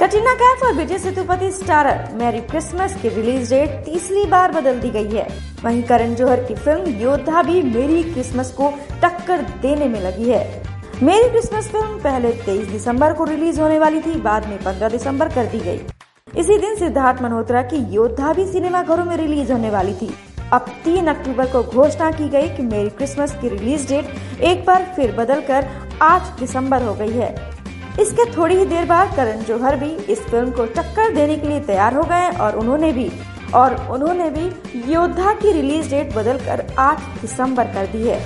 कटरीना कैफ और Vijay Sethupathi starrer Merry Christmas की release date तीसरी बार बदल दी गई है। वहीं करण जौहर की फ़िल्म योद्धा भी मेरी क्रिसमस को टक्कर देने में लगी है। मेरी क्रिसमस फ़िल्म पहले 23 दिसंबर को रिलीज़ होने वाली थी, बाद में 15 दिसंबर कर दी गई। इसी दिन सिद्धार्थ मल्होत्रा की योद्धा भी सिनेमा घरों में रिलीज़ होने वाली थी। अब 3 अक्टूबर को घोषणा की गई कि मेरी क्रिसमस की रिलीज़ डेट एक बार फिर बदलकर 8 दिसंबर हो गई है। इसके थोड़ी ही देर बाद करण जौहर भी इस फ़िल्म को टक्कर देने के लिए तैयार हो गए और उन्होंने भी, और उन्होंने भी योद्धा की रिलीज़ डेट बदलकर 8 दिसंबर कर दी है।